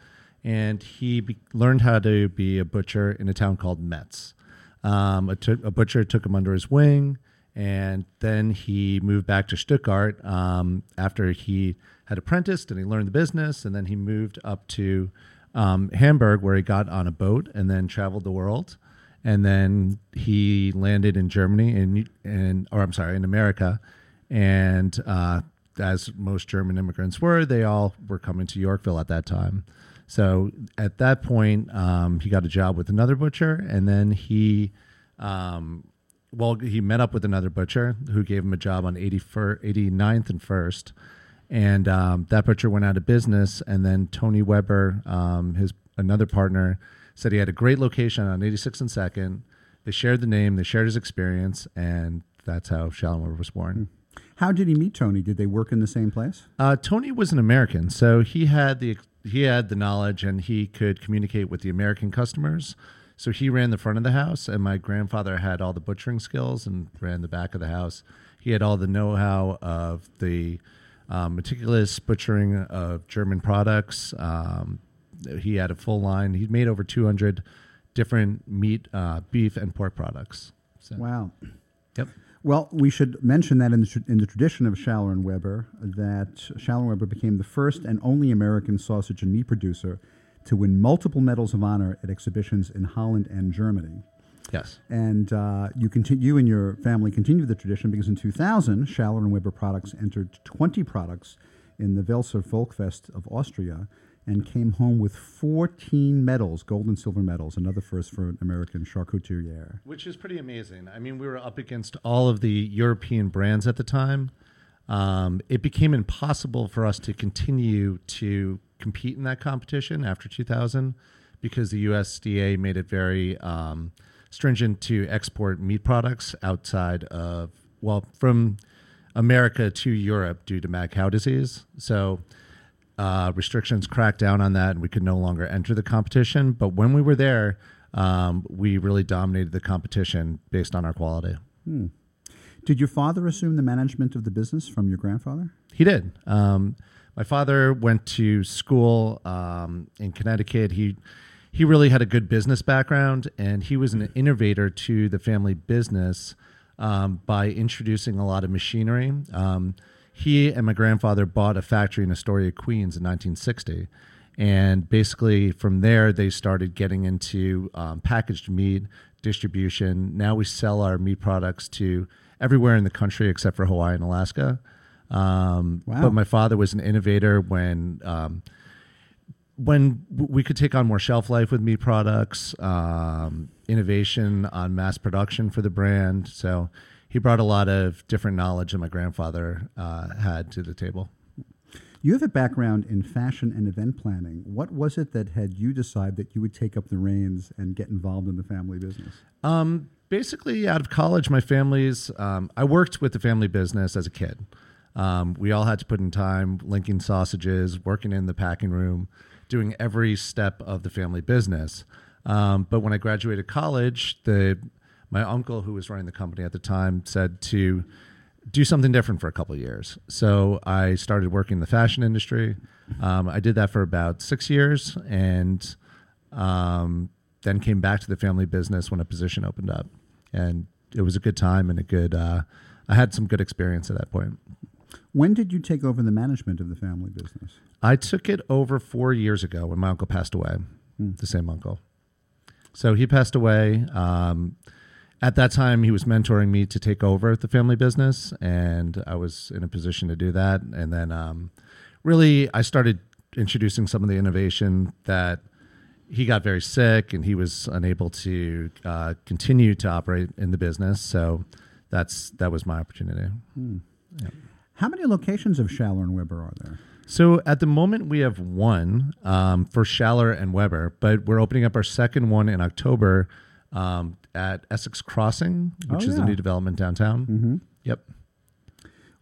and he be- learned how to be a butcher in a town called Metz. Um, a, t- a butcher took him under his wing, and then he moved back to Stuttgart um, after he had apprenticed and he learned the business, and then he moved up to um, Hamburg where he got on a boat and then traveled the world, and then he landed in Germany and and or I'm sorry in America, and uh, as most German immigrants were, they all were coming to Yorkville at that time. So at that point, um, he got a job with another butcher, and then he, um, well, he met up with another butcher who gave him a job on 81st, 89th and First, and um, that butcher went out of business. And then Tony Weber, um, his another partner, said he had a great location on 86th and Second. They shared the name, they shared his experience, and that's how Shalom was born. How did he meet Tony? Did they work in the same place? Uh, Tony was an American, so he had the he had the knowledge and he could communicate with the American customers. So he ran the front of the house, and my grandfather had all the butchering skills and ran the back of the house. He had all the know-how of the um, meticulous butchering of German products. Um, he had a full line. He'd made over 200 different meat, uh, beef, and pork products. So, Wow. Yep. Well, we should mention that in the, tr- in the tradition of Schaller and Weber, that Schaller and Weber became the first and only American sausage and meat producer to win multiple medals of honor at exhibitions in Holland and Germany. Yes. And uh, you continue, you and your family continue the tradition because in 2000, Schaller and Weber products entered 20 products in the Welser Volksfest of Austria and came home with 14 medals, gold and silver medals, another first for an American charcutier. Which is pretty amazing. I mean, we were up against all of the European brands at the time. Um, it became impossible for us to continue to compete in that competition after 2000 because the USDA made it very um, stringent to export meat products outside of, well, from America to Europe due to mad cow disease. So uh, restrictions cracked down on that and we could no longer enter the competition. But when we were there, um, we really dominated the competition based on our quality. Hmm. Did your father assume the management of the business from your grandfather? He did. Um, my father went to school um, in Connecticut. He he really had a good business background, and he was an innovator to the family business um, by introducing a lot of machinery. Um, he and my grandfather bought a factory in Astoria, Queens, in 1960. And basically, from there, they started getting into um, packaged meat distribution. Now we sell our meat products to everywhere in the country except for Hawaii and Alaska. Um, Wow. But my father was an innovator when um, when we could take on more shelf life with meat products, um, innovation on mass production for the brand. So he brought a lot of different knowledge that my grandfather uh, had to the table. You have a background in fashion and event planning. What was it that had you decide that you would take up the reins and get involved in the family business? Um, basically, out of college, my family's. Um, I worked with the family business as a kid. Um, we all had to put in time linking sausages, working in the packing room, doing every step of the family business. Um, but when I graduated college, the my uncle, who was running the company at the time, said to do something different for a couple years. So I started working in the fashion industry. Um, I did that for about six years, and um, then came back to the family business when a position opened up, and it was a good time and a good. Uh, I had some good experience at that point. When did you take over the management of the family business? I took it over four years ago when my uncle passed away, the same uncle. So he passed away. Um, at that time, he was mentoring me to take over the family business, and I was in a position to do that. And then, um, really, I started introducing some of the innovation that he got very sick, and he was unable to uh, continue to operate in the business. So that's that was my opportunity. Hmm. How many locations of Schaller and Weber are there? So at the moment, we have one um, for Schaller and Weber, but we're opening up our second one in October um, at Essex Crossing, which Oh, is a new development downtown. Mhm. Yep.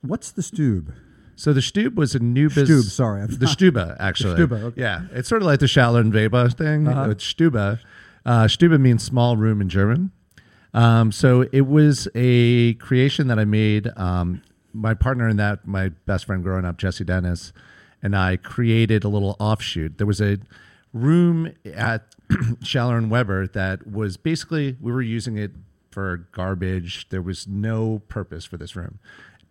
What's the Stube? So the Stube was a new Stube, business. sorry, I'm the Stuba actually. The Stube, okay. Yeah, it's sort of like the Schaller and Weber thing. Uh-huh. It's Stuba. Uh, Stuba means small room in German. Um, so it was a creation that I made. Um, my partner in that, my best friend growing up, Jesse Dennis, and I created a little offshoot. There was a room at Schaller and Weber that was basically we were using it for garbage. There was no purpose for this room.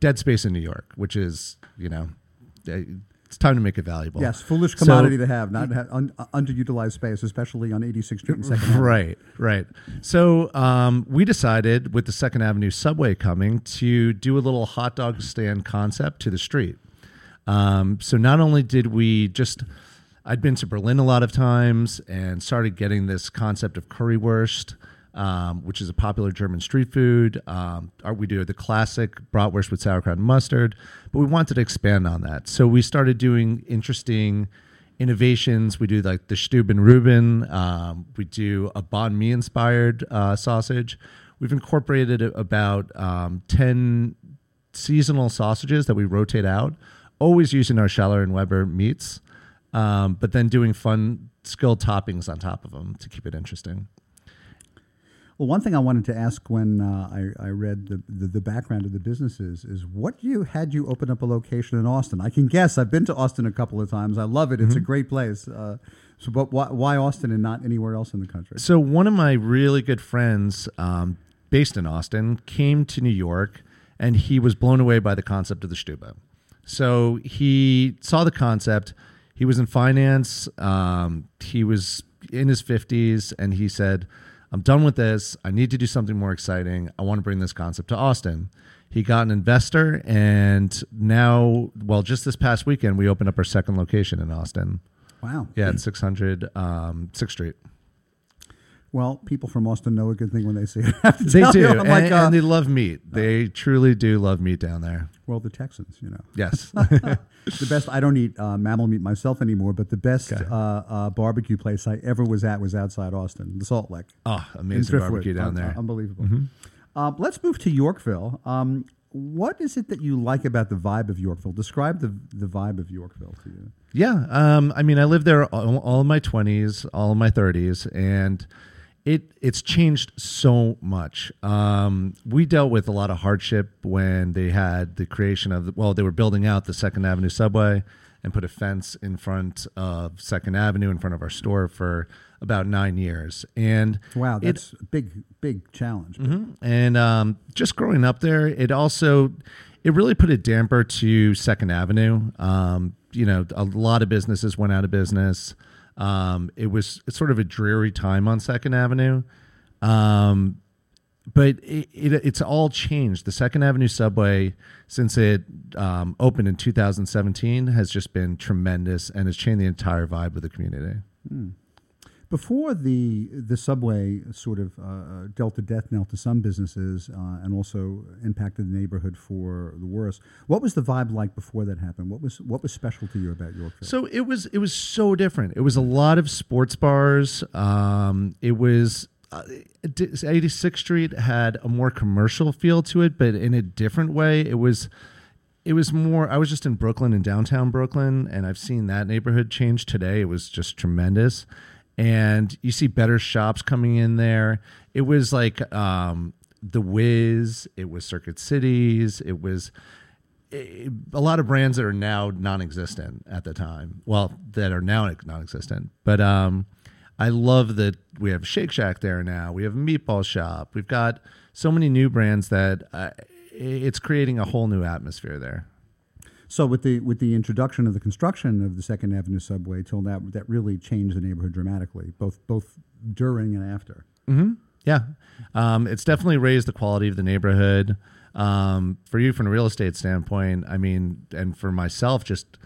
Dead space in New York, which is you know, it's time to make it valuable. Yes, foolish So- commodity to have, not have un- underutilized space, especially on 86th Street and Second Avenue. Right, right. So um, we decided with the Second Avenue subway coming to do a little hot dog stand concept to the street. Um, so not only did we just, I'd been to Berlin a lot of times and started getting this concept of currywurst, um, which is a popular German street food. Um, we do the classic bratwurst with sauerkraut and mustard, but we wanted to expand on that. So we started doing interesting innovations. We do like the Stuben Reuben. Um, we do a banh mi inspired uh, sausage. We've incorporated about um, 10 seasonal sausages that we rotate out, always using our Schaller and Weber meats, um, but then doing fun skilled toppings on top of them to keep it interesting. Well, one thing I wanted to ask when uh, I, I read the, the, the background of the businesses is what you had you open up a location in Austin. I can guess. I've been to Austin a couple of times. I love it. It's a great place. Uh, so, but why, why Austin and not anywhere else in the country? So one of my really good friends, um, based in Austin, came to New York, and he was blown away by the concept of the Stube. So he saw the concept. He was in finance. Um, he was in his fifties, and he said, "I'm done with this. I need to do something more exciting. I want to bring this concept to Austin." He got an investor, and now, well, just this past weekend, we opened up our second location in Austin. Wow. Yeah, at 600 um, 6th Street. Well, people from Austin know a good thing when they see it. I have to They do. And, like, uh, and they love meat. They truly do love meat down there. Well, the Texans, you know. Yes. the best. I don't eat uh, mammal meat myself anymore, but the best Okay. uh, uh, barbecue place I ever was at was outside Austin, the Salt Lick. oh, amazing barbecue down Un- there. Mm-hmm. unbelievable. Uh, let's move to Yorkville. Um, what is it that you like about the vibe of Yorkville? Describe the the vibe of Yorkville to you. Yeah, um, I mean, I lived there all, all of my twenties, all of my thirties, and it it's changed so much. Um, we dealt with a lot of hardship when they had the creation of well, they were building out the Second Avenue subway and put a fence in front of Second Avenue in front of our store for about nine years, and Wow, it- that's a big big challenge. and um, just growing up there, it also it really put a damper to Second Avenue. Um, you know, a lot of businesses went out of business. Um, it was sort of a dreary time on Second Avenue. Um, but it, it, it's all changed. The Second Avenue subway, since it um, opened in 2017, has just been tremendous and has changed the entire vibe of the community. Before the the subway sort of uh, dealt a death knell to some businesses uh, and also impacted the neighborhood for the worse. What was the vibe like before that happened? What was what was special to you about Yorkville? So it was it was so different. It was a lot of sports bars. Um, it was uh, 86th Street had a more commercial feel to it, but in a different way. It was it was more. I was just in Brooklyn in downtown Brooklyn, and I've seen that neighborhood change today. It was just tremendous, and you see better shops coming in there. It was like um, the Wiz. It was Circuit Cities. It was a lot of brands that are now non-existent at the time. Well, that are now non-existent. But um, I love that we have Shake Shack there now. We have Meatball Shop. We've got so many new brands that uh, it's creating a whole new atmosphere there. So with the with the introduction of the construction of the Second Avenue subway, till that that really changed the neighborhood dramatically, both both during and after. hmm Yeah, um, it's definitely raised the quality of the neighborhood. Um, for you, from a real estate standpoint, I mean, and for myself, just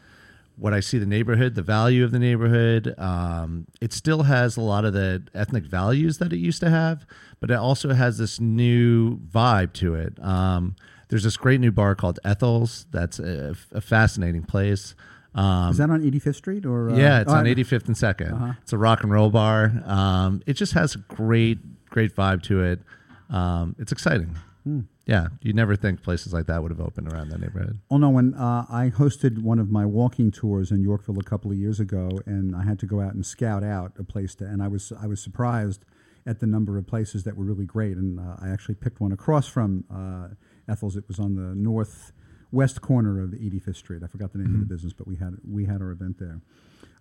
what I see the neighborhood, the value of the neighborhood. Um, it still has a lot of the ethnic values that it used to have, but it also has this new vibe to it. Um, there's this great new bar called Ethyl's. That's a, a fascinating place. Um, Is that on 85th Street or? Uh, yeah, it's oh, on 85th and 2nd. Uh-huh. It's a rock and roll bar. Um, it just has a great, great vibe to it. Um, it's exciting. Hmm. Yeah, you'd never think places like that would have opened around that neighborhood. Oh no! When uh, I hosted one of my walking tours in Yorkville a couple of years ago, and I had to go out and scout out a place to, and I was I was surprised at the number of places that were really great, and uh, I actually picked one across from uh, Ethyl's. It was on the northwest corner of 85th Street. I forgot the name of the business, but we had we had our event there.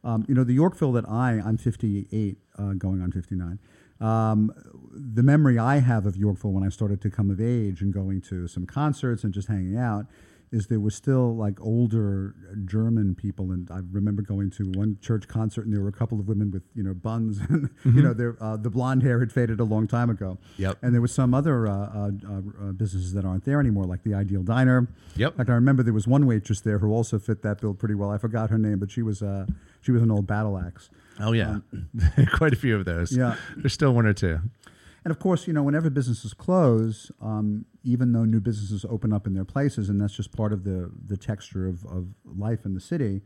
Um, you know, the Yorkville that I I'm 58, uh, going on 59. Um, the memory I have of Yorkville when I started to come of age and going to some concerts and just hanging out is there was still like older German people, and I remember going to one church concert, and there were a couple of women with you know buns, and you Mhm. know their uh, the blonde hair had faded a long time ago. Yep. And there was some other uh, uh, uh, businesses that aren't there anymore, like the Ideal Diner. Yep. Like I remember there was one waitress there who also fit that bill pretty well. I forgot her name, but she was uh, she was an old battle axe. Oh yeah, quite a few of those. Yeah. there's still one or two. And of course, you know, whenever businesses close, um, even though new businesses open up in their places, and that's just part of the, the texture of, of life in the city,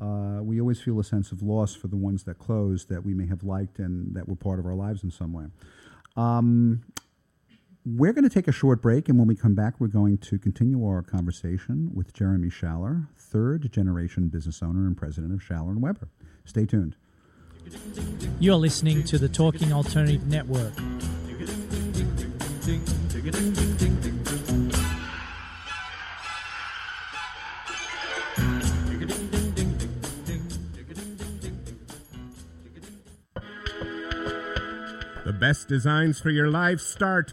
uh, we always feel a sense of loss for the ones that closed that we may have liked and that were part of our lives in some way. Um, we're going to take a short break, and when we come back, we're going to continue our conversation with Jeremy Schaller, third generation business owner and president of Schaller and Weber. Stay tuned. You're listening to the Talking Alternative Network. The best designs for your life start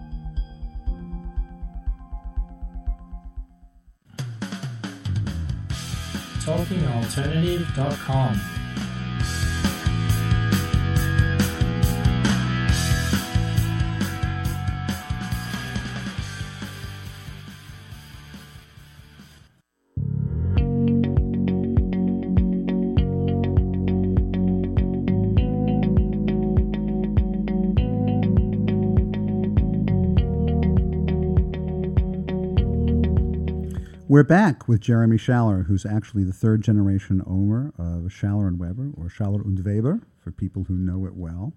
TalkingAlternative.com. We're back with Jeremy Schaller, who's actually the third generation owner of Schaller and Weber, or Schaller und Weber, for people who know it well.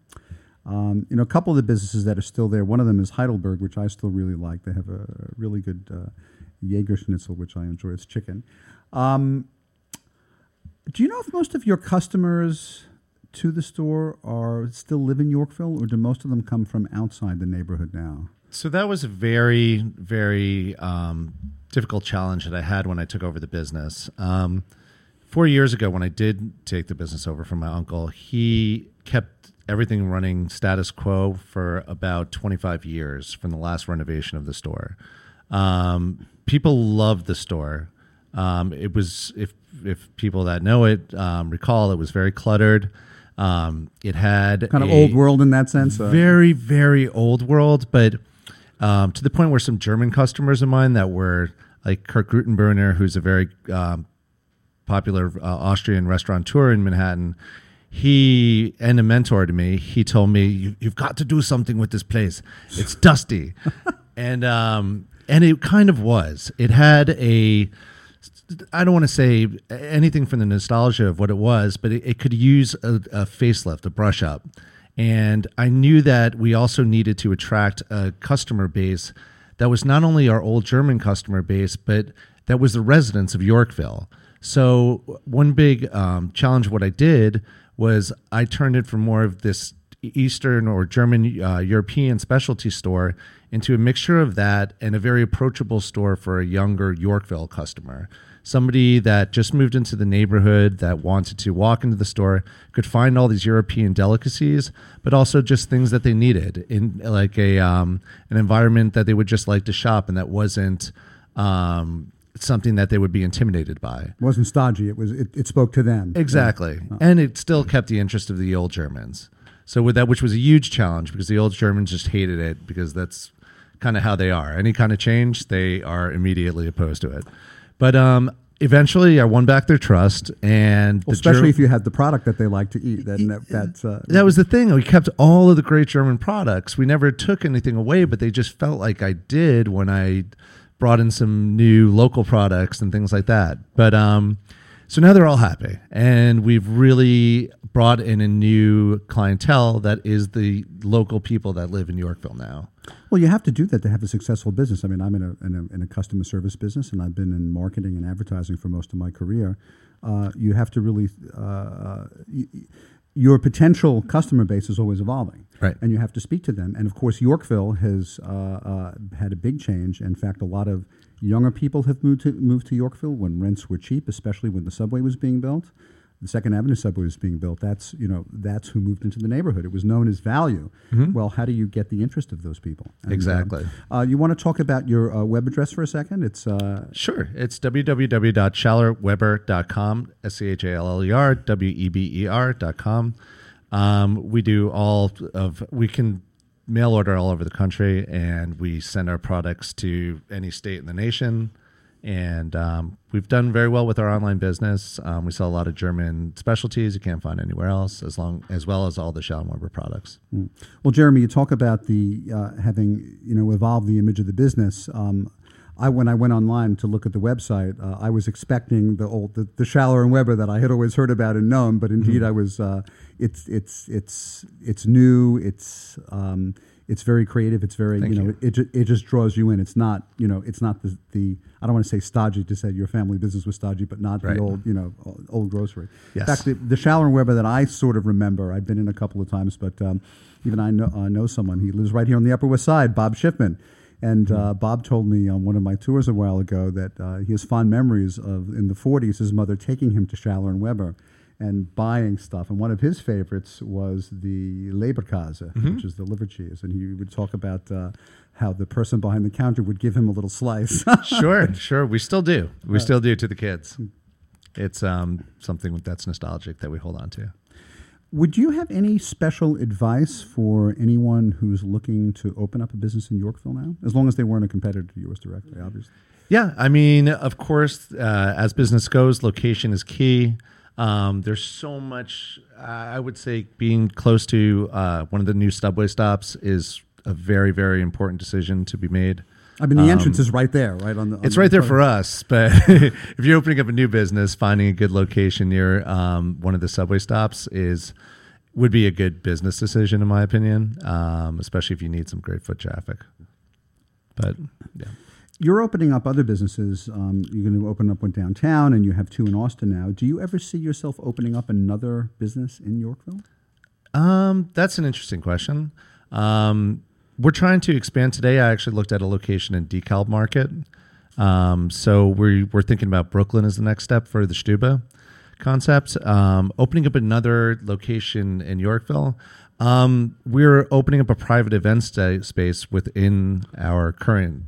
Um, you know, a couple of the businesses that are still there. One of them is Heidelberg, which I still really like. They have a really good uh, Jaeger Schnitzel, which I enjoy. It's chicken. Um, do you know if most of your customers to the store are still live in Yorkville, or do most of them come from outside the neighborhood now? So that was a very, very um, difficult challenge that I had when I took over the business. Um, four years ago, when I did take the business over from my uncle, he kept everything running status quo for about 25 years from the last renovation of the store. Um, people loved the store. Um, it was, if if people that know it um, recall, it was very cluttered. Um, it had Kind of old world in that sense. uh, Very, very old world, but um, to the point where some German customers of mine that were like Kurt Gutenbrunner, who's a very um, popular uh, Austrian restaurateur in Manhattan, he and a mentor to me, he told me, you, "You've got to do something with this place. It's dusty," and um, and it kind of was. It had a I don't want to say anything from the nostalgia of what it was, but it, it could use a, a facelift, a brush up. And I knew that we also needed to attract a customer base that was not only our old German customer base, but that was the residents of Yorkville. So, one big um, challenge, what I did was I turned it from more of this Eastern or German uh, European specialty store into a mixture of that and a very approachable store for a younger Yorkville customer. Somebody that just moved into the neighborhood that wanted to walk into the store could find all these European delicacies, but also just things that they needed in like a um, an environment that they would just like to shop and that wasn't um, something that they would be intimidated by. It wasn't stodgy. It was. It, it spoke to them. Exactly. Yeah. And it still kept the interest of the old Germans. So with that, which was a huge challenge because the old Germans just hated it because that's kind of how they are. Any kind of change, they are immediately opposed to it. But um, eventually, I won back their trust, and the especially if you had the product that they like to eat. Then that, that's uh, that was the thing. We kept all of the great German products. We never took anything away, but they just felt like I did when I brought in some new local products and things like that. But um, so now they're all happy, and we've really brought in a new clientele that is the local people that live in Yorkville now. Well, you have to do that to have a successful business. I mean, I'm in a, in a, in a customer service business, and I've been in marketing and advertising for most of my career. Uh, you have to really, uh, uh, y- your potential customer base is always evolving, Right. And you have to speak to them. And of course, Yorkville has uh, uh, had a big change. In fact, a lot of younger people have moved to moved to Yorkville when rents were cheap, especially when the subway was being built. The Second Avenue subway was being built. That's you know that's who moved into the neighborhood. It was known as value. Mhm. Well, how do you get the interest of those people? And, uh, Exactly. uh, you want to talk about your uh, web address for a second? It's uh, Sure. It's www.schallerweber.com, S C H A L L E R W E B E R.com. Um, we do all of, we can mail order all over the country and we send our products to any state in the nation. And um, we've done very well with our online business. Um, we sell a lot of German specialties you can't find anywhere else, as long as well as all the Schaller and Weber products. Mm. Well, Jeremy, you talk about the uh, having you know evolved the image of the business. Um, I when I went online to look at the website, uh, I was expecting the old the, the Schaller and Weber that I had always heard about and known, but indeed Mhm. I was. Uh, it's it's it's it's new. It's um, it's very creative. It's very Thank you know you. it, it just draws you in. It's not you know it's not the, the I don't want to say stodgy to say your family business was stodgy, but not Right. the old you know old grocery. Yes. In fact, the, the Schaller and Weber that I sort of remember, I've been in a couple of times, but um, even I know, uh, know someone. He lives right here on the Upper West Side, Bob Schiffman. And uh, Bob told me on one of my tours a while ago that uh, he has fond memories of in the 40s his mother taking him to Schaller and Weber and buying stuff. And one of his favorites was the Leberkäse, Mhm. which is the liver cheese. And he would talk about uh, how the person behind the counter would give him a little slice. sure, sure. We still do. We Uh, still do to the kids. It's um, something that's nostalgic that we hold on to. Would you have any special advice for anyone who's looking to open up a business in Yorkville now? As long as they weren't a competitor to yours directly, obviously. Yeah, I mean, of course, uh, as business goes, location is key. Um, there's so much. I would say being close to uh, one of the new subway stops is a very, very important decision to be made. I mean, the Um, entrance is right there, right on the. on It's the right there for us, but if you're opening up a new business, finding a good location near um, one of the subway stops is would be a good business decision, in my opinion. Um, especially if you need some great foot traffic. But yeah. You're opening up other businesses. Um, you're going to open up one downtown, and you have two in Austin now. Do you ever see yourself opening up another business in Yorkville? Um, that's an interesting question. Um, we're trying to expand today. I actually looked at a location in DeKalb Market. Um, so we're, we're thinking about Brooklyn as the next step for the Stuba concept. Um, opening up another location in Yorkville. Um, we're opening up a private event space within our current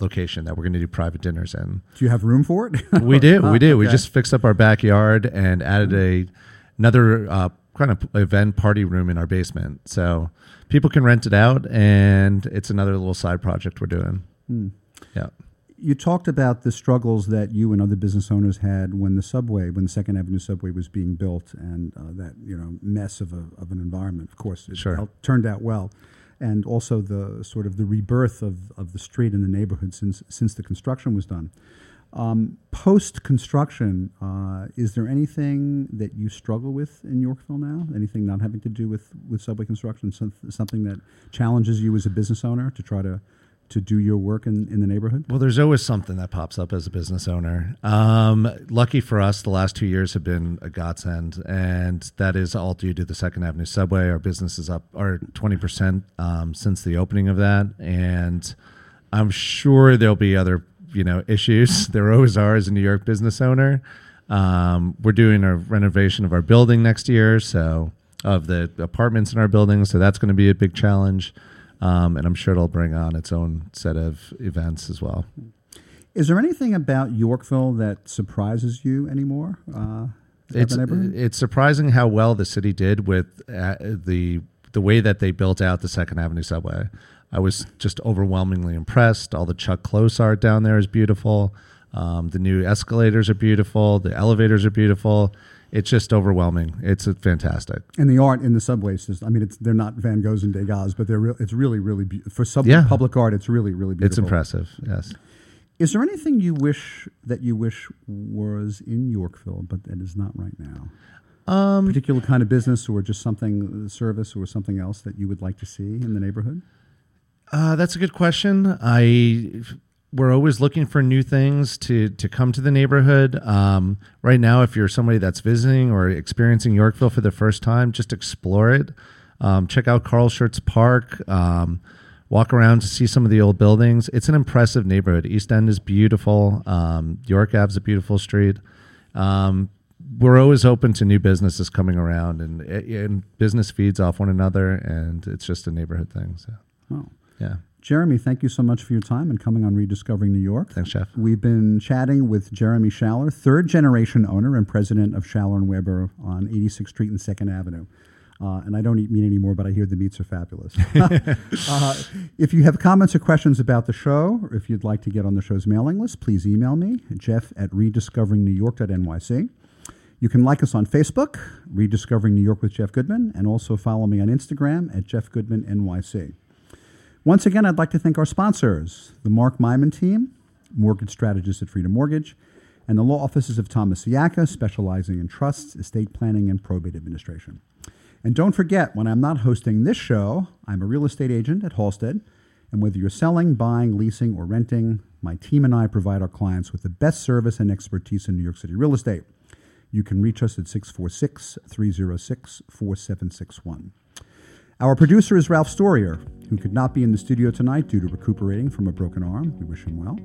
location that we're going to do private dinners in. Do you have room for it? we do. We do. We just fixed up our backyard and added a another uh, kind of event party room in our basement, so people can rent it out, and it's another little side project we're doing. Hmm. Yeah. You talked about the struggles that you and other business owners had when the subway, when the Second Avenue subway was being built, and uh, that you know mess of a, of an environment. Of course, it Sure. turned out well, and also the sort of the rebirth of, of the street and the neighborhood since since the construction was done. Um, Post construction, uh, is there anything that you struggle with in Yorkville now? Anything not having to do with, with subway construction? Some, something that challenges you as a business owner to try to to do your work in, in the neighborhood? Well, there's always something that pops up as a business owner. Um, lucky for us, the last two years have been a godsend, and that is all due to the Second Avenue subway. Our business is up, our 20% um, since the opening of that, and I'm sure there'll be other you know issues. There always are as a New York business owner. Um, we're doing a renovation of our building next year, so of the apartments in our building, so that's going to be a big challenge. Um, and I'm sure it'll bring on its own set of events as well. Is there anything about Yorkville that surprises you anymore? Uh, It's it's surprising how well the city did with uh, the the way that they built out the Second Avenue subway. I was just overwhelmingly impressed. All the Chuck Close art down there is beautiful. Um, the new escalators are beautiful. The elevators are beautiful. It's just overwhelming. It's fantastic. And the art in the subway system. I mean, it's, they're not Van Goghs and Degas, but they're real, it's really, really be- for sub- Yeah. public art. It's really, really beautiful. It's impressive. Yes. Is there anything you wish that you wish was in Yorkville, but that is not right now? Um, Particular kind of business, or just something service, or something else that you would like to see in the neighborhood? Uh, that's a good question. I we're always looking for new things to to come to the neighborhood. Um, right now, if you're somebody that's visiting or experiencing Yorkville for the first time, just explore it. Um, check out Carl Schurz Park. Um, walk around to see some of the old buildings. It's an impressive neighborhood. East End is beautiful. Um, York Ave's a beautiful street. Um, we're always open to new businesses coming around, and, and business feeds off one another, and it's just a neighborhood thing. So, Oh. yeah. Jeremy, thank you so much for your time and coming on Rediscovering New York. Thanks, Jeff. We've been chatting with Jeremy Schaller, third generation owner and president of Schaller and Weber on 86th Street and 2nd Avenue. Uh, and I don't eat meat anymore, but I hear the meats are fabulous. uh, if you have comments or questions about the show, or if you'd like to get on the show's mailing list, please email me, jeff at rediscoveringnewyork.nyc. You can like us on Facebook, Rediscovering New York with Jeff Goodman, and also follow me on Instagram at Jeff Goodman NYC. Once again, I'd like to thank our sponsors, the Mark Myman team, mortgage strategist at Freedom Mortgage, and the law offices of Thomas Siaka, specializing in trusts, estate planning, and probate administration. And don't forget, when I'm not hosting this show, I'm a real estate agent at Halstead. And whether you're selling, buying, leasing, or renting, my team and I provide our clients with the best service and expertise in New York City real estate. You can reach us at 646 306 4761. Our producer is Ralph Storier, who could not be in the studio tonight due to recuperating from a broken arm. We wish him well.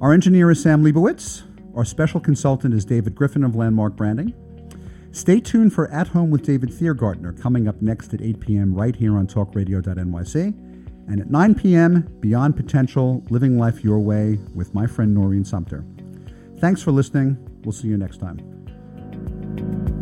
Our engineer is Sam Liebowitz. Our special consultant is David Griffin of Landmark Branding. Stay tuned for At Home with David Thiergartner coming up next at 8 p.m. right here on talkradio.nyc. And at 9 p.m., Beyond Potential Living Life Your Way with my friend Noreen Sumter. Thanks for listening. We'll see you next time.